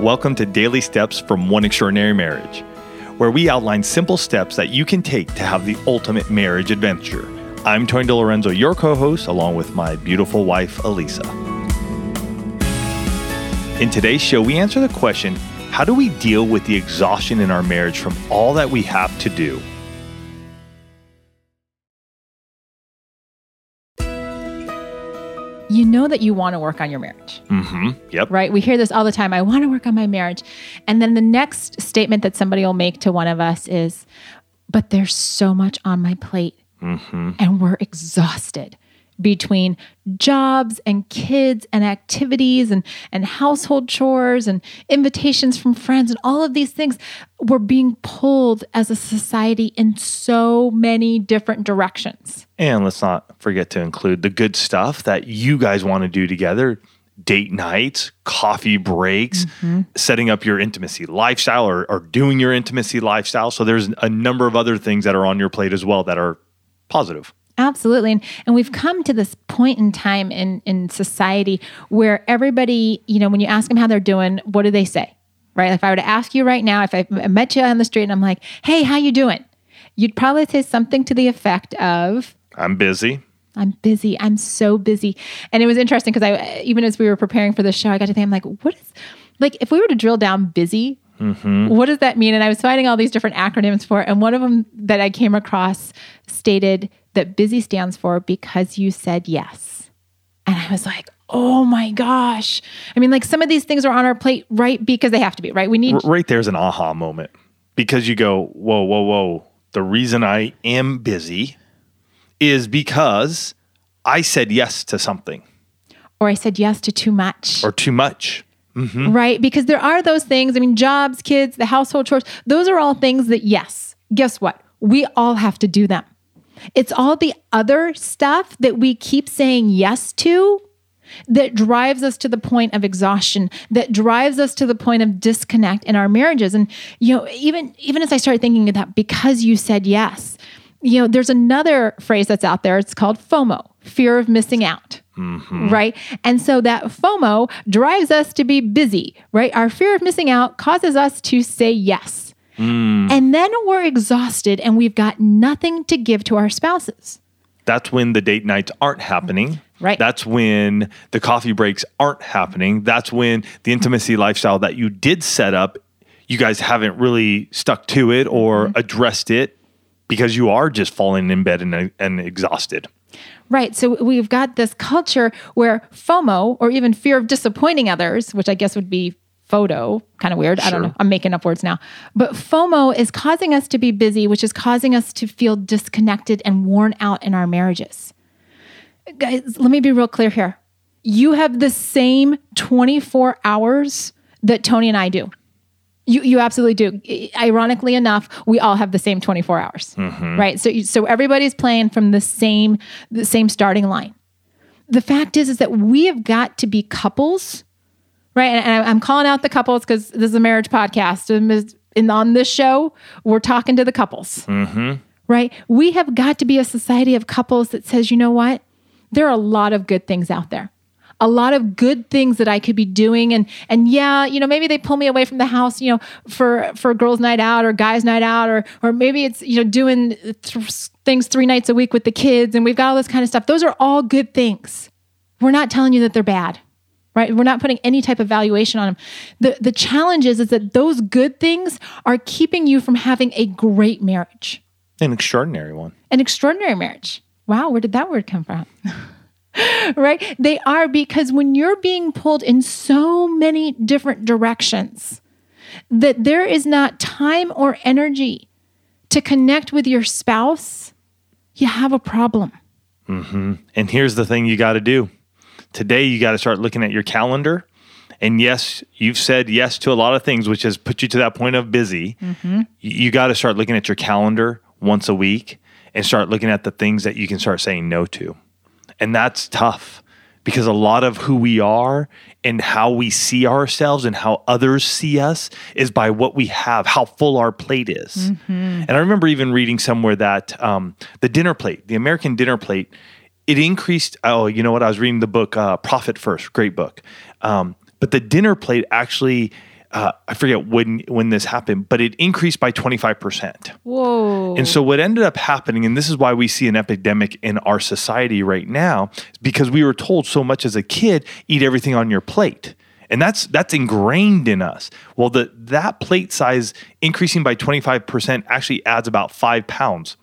Welcome to Daily Steps from One Extraordinary Marriage, where we outline simple steps that you can take to have the ultimate marriage adventure. I'm Tony DiLorenzo, your co host, along with my beautiful wife, Alisa. In today's show, we answer the question how do we deal with the exhaustion in our marriage from all that we have to do? You know that you want to work on your marriage. Mm-hmm. Yep. Right? We hear this all the time. I want to work on my marriage. And then the next statement that somebody will make to one of us is, but there's so much on my plate Mm-hmm. and we're exhausted between jobs and kids and activities and, and household chores and invitations from friends and all of these things. We're being pulled as a society in so many different directions. And let's not forget to include the good stuff that you guys want to do together date nights, coffee breaks, mm-hmm. setting up your intimacy lifestyle or, or doing your intimacy lifestyle. So there's a number of other things that are on your plate as well that are positive. Absolutely. And, and we've come to this point in time in, in society where everybody, you know, when you ask them how they're doing, what do they say? Right? If I were to ask you right now, if I met you on the street and I'm like, hey, how you doing? You'd probably say something to the effect of, I'm busy. I'm busy. I'm so busy. And it was interesting because I, even as we were preparing for the show, I got to think, I'm like, what is, like, if we were to drill down busy, mm-hmm. what does that mean? And I was finding all these different acronyms for it. And one of them that I came across stated that busy stands for because you said yes. And I was like, oh my gosh. I mean, like some of these things are on our plate, right? Because they have to be, right? We need, R- right there's an aha moment because you go, whoa, whoa, whoa. The reason I am busy is because I said yes to something or I said yes to too much. or too much. Mm-hmm. right? Because there are those things. I mean, jobs, kids, the household chores, those are all things that, yes, guess what? We all have to do them. It's all the other stuff that we keep saying yes to that drives us to the point of exhaustion that drives us to the point of disconnect in our marriages and you know even even as i started thinking of that because you said yes you know there's another phrase that's out there it's called fomo fear of missing out mm-hmm. right? And so that FOMO drives us to be busy, right? Our fear of missing out causes us to say yes. Mm. And then we're exhausted and we've got nothing to give to our spouses. That's when the date nights aren't happening. Right. That's when the coffee breaks aren't happening. That's when the intimacy lifestyle that you did set up, you guys haven't really stuck to it or mm-hmm. addressed it because you are just falling in bed and, and exhausted. Right. So we've got this culture where FOMO or even fear of disappointing others, which I guess would be photo, kind of weird. I don't know. I'm making up words now. But FOMO is causing us to be busy, which is causing us to feel disconnected and worn out in our marriages. Guys, let me be real clear here. You have the same 24 hours that Tony and I do. You, you absolutely do. Ironically enough, we all have the same 24 hours, mm-hmm. right? So, so everybody's playing from the same, the same starting line. The fact is, is that we have got to be couples, right? And, and I'm calling out the couples because this is a marriage podcast, and and on this show, we're talking to the couples, mm-hmm. right? We have got to be a society of couples that says, you know what? There are a lot of good things out there a lot of good things that I could be doing and and yeah, you know, maybe they pull me away from the house, you know, for for girls night out or guys night out or or maybe it's, you know, doing th- things 3 nights a week with the kids and we've got all this kind of stuff. Those are all good things. We're not telling you that they're bad. Right? We're not putting any type of valuation on them. The the challenge is is that those good things are keeping you from having a great marriage. An extraordinary one. An extraordinary marriage. Wow, where did that word come from? right? They are because when you're being pulled in so many different directions, that there is not time or energy to connect with your spouse, you have a problem. mm-hmm. And here's the thing you got to do. Today, you got to start looking at your calendar. And yes, you've said yes to a lot of things, which has put you to that point of busy. Y- You got to start looking at your calendar once a week and start looking at the things that you can start saying no to. And that's tough because a lot of who we are and how we see ourselves and how others see us is by what we have, how full our plate is. And I remember even reading somewhere that um, the dinner plate, the American dinner plate, it increased. Oh, you know what? I was reading the book uh, Profit First, great book. Um, but the dinner plate actually uh, I forget when when this happened, but it increased by 25%. Whoa. And so what ended up happening, and this is why we see an epidemic in our society right now, is because we were told so much as a kid, eat everything on your plate. And that's that's ingrained in us. Well, the that plate size increasing by 25% actually adds about five pounds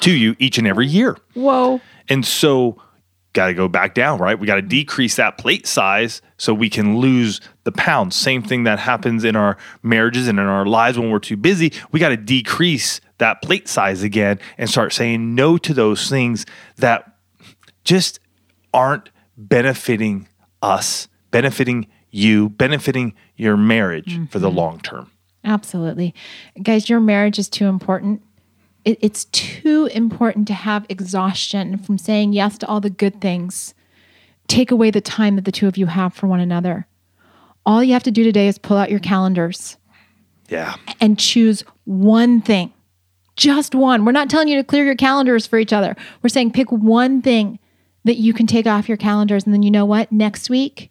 to you each and every year. Whoa. And so got to go back down, right? We got to decrease that plate size so we can lose the pounds. Same thing that happens in our marriages and in our lives when we're too busy. We got to decrease that plate size again and start saying no to those things that just aren't benefiting us, benefiting you, benefiting your marriage mm-hmm. for the long term. Absolutely. Guys, your marriage is too important it, it's too important to have exhaustion from saying yes to all the good things. Take away the time that the two of you have for one another. All you have to do today is pull out your calendars. Yeah. And choose one thing. Just one. We're not telling you to clear your calendars for each other. We're saying pick one thing that you can take off your calendars. And then you know what? Next week,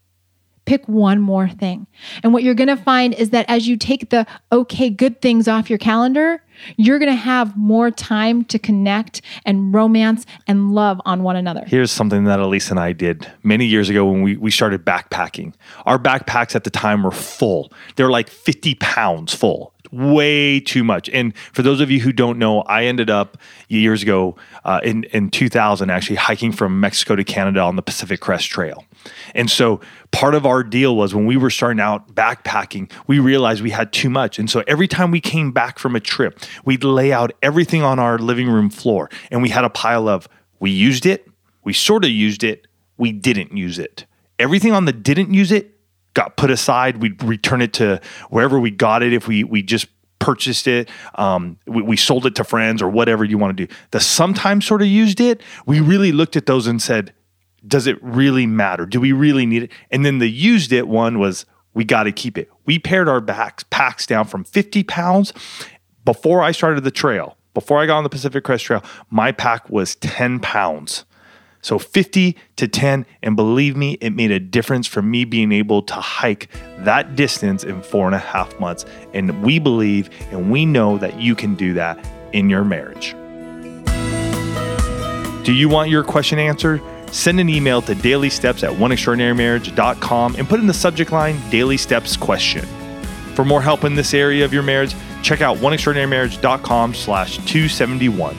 pick one more thing. And what you're going to find is that as you take the okay, good things off your calendar, you're going to have more time to connect and romance and love on one another. Here's something that Elise and I did many years ago when we, we started backpacking. Our backpacks at the time were full, they were like 50 pounds full way too much. And for those of you who don't know, I ended up years ago uh, in in 2000 actually hiking from Mexico to Canada on the Pacific Crest Trail. And so part of our deal was when we were starting out backpacking, we realized we had too much. And so every time we came back from a trip, we'd lay out everything on our living room floor and we had a pile of we used it, we sort of used it, we didn't use it. Everything on the didn't use it got put aside. We'd return it to wherever we got it if we we just purchased it, um, we, we, sold it to friends or whatever you want to do. The sometimes sort of used it, we really looked at those and said, does it really matter? Do we really need it? And then the used it one was we got to keep it. We pared our backs packs down from 50 pounds before I started the trail. Before I got on the Pacific Crest Trail, my pack was 10 pounds. So 50 to 10. And believe me, it made a difference for me being able to hike that distance in four and a half months. And we believe and we know that you can do that in your marriage. Do you want your question answered? send an email to dailysteps at oneextraordinarymarriage.com and put in the subject line Daily Steps question. For more help in this area of your marriage, check out oneextraordinarymarriage.com slash 271.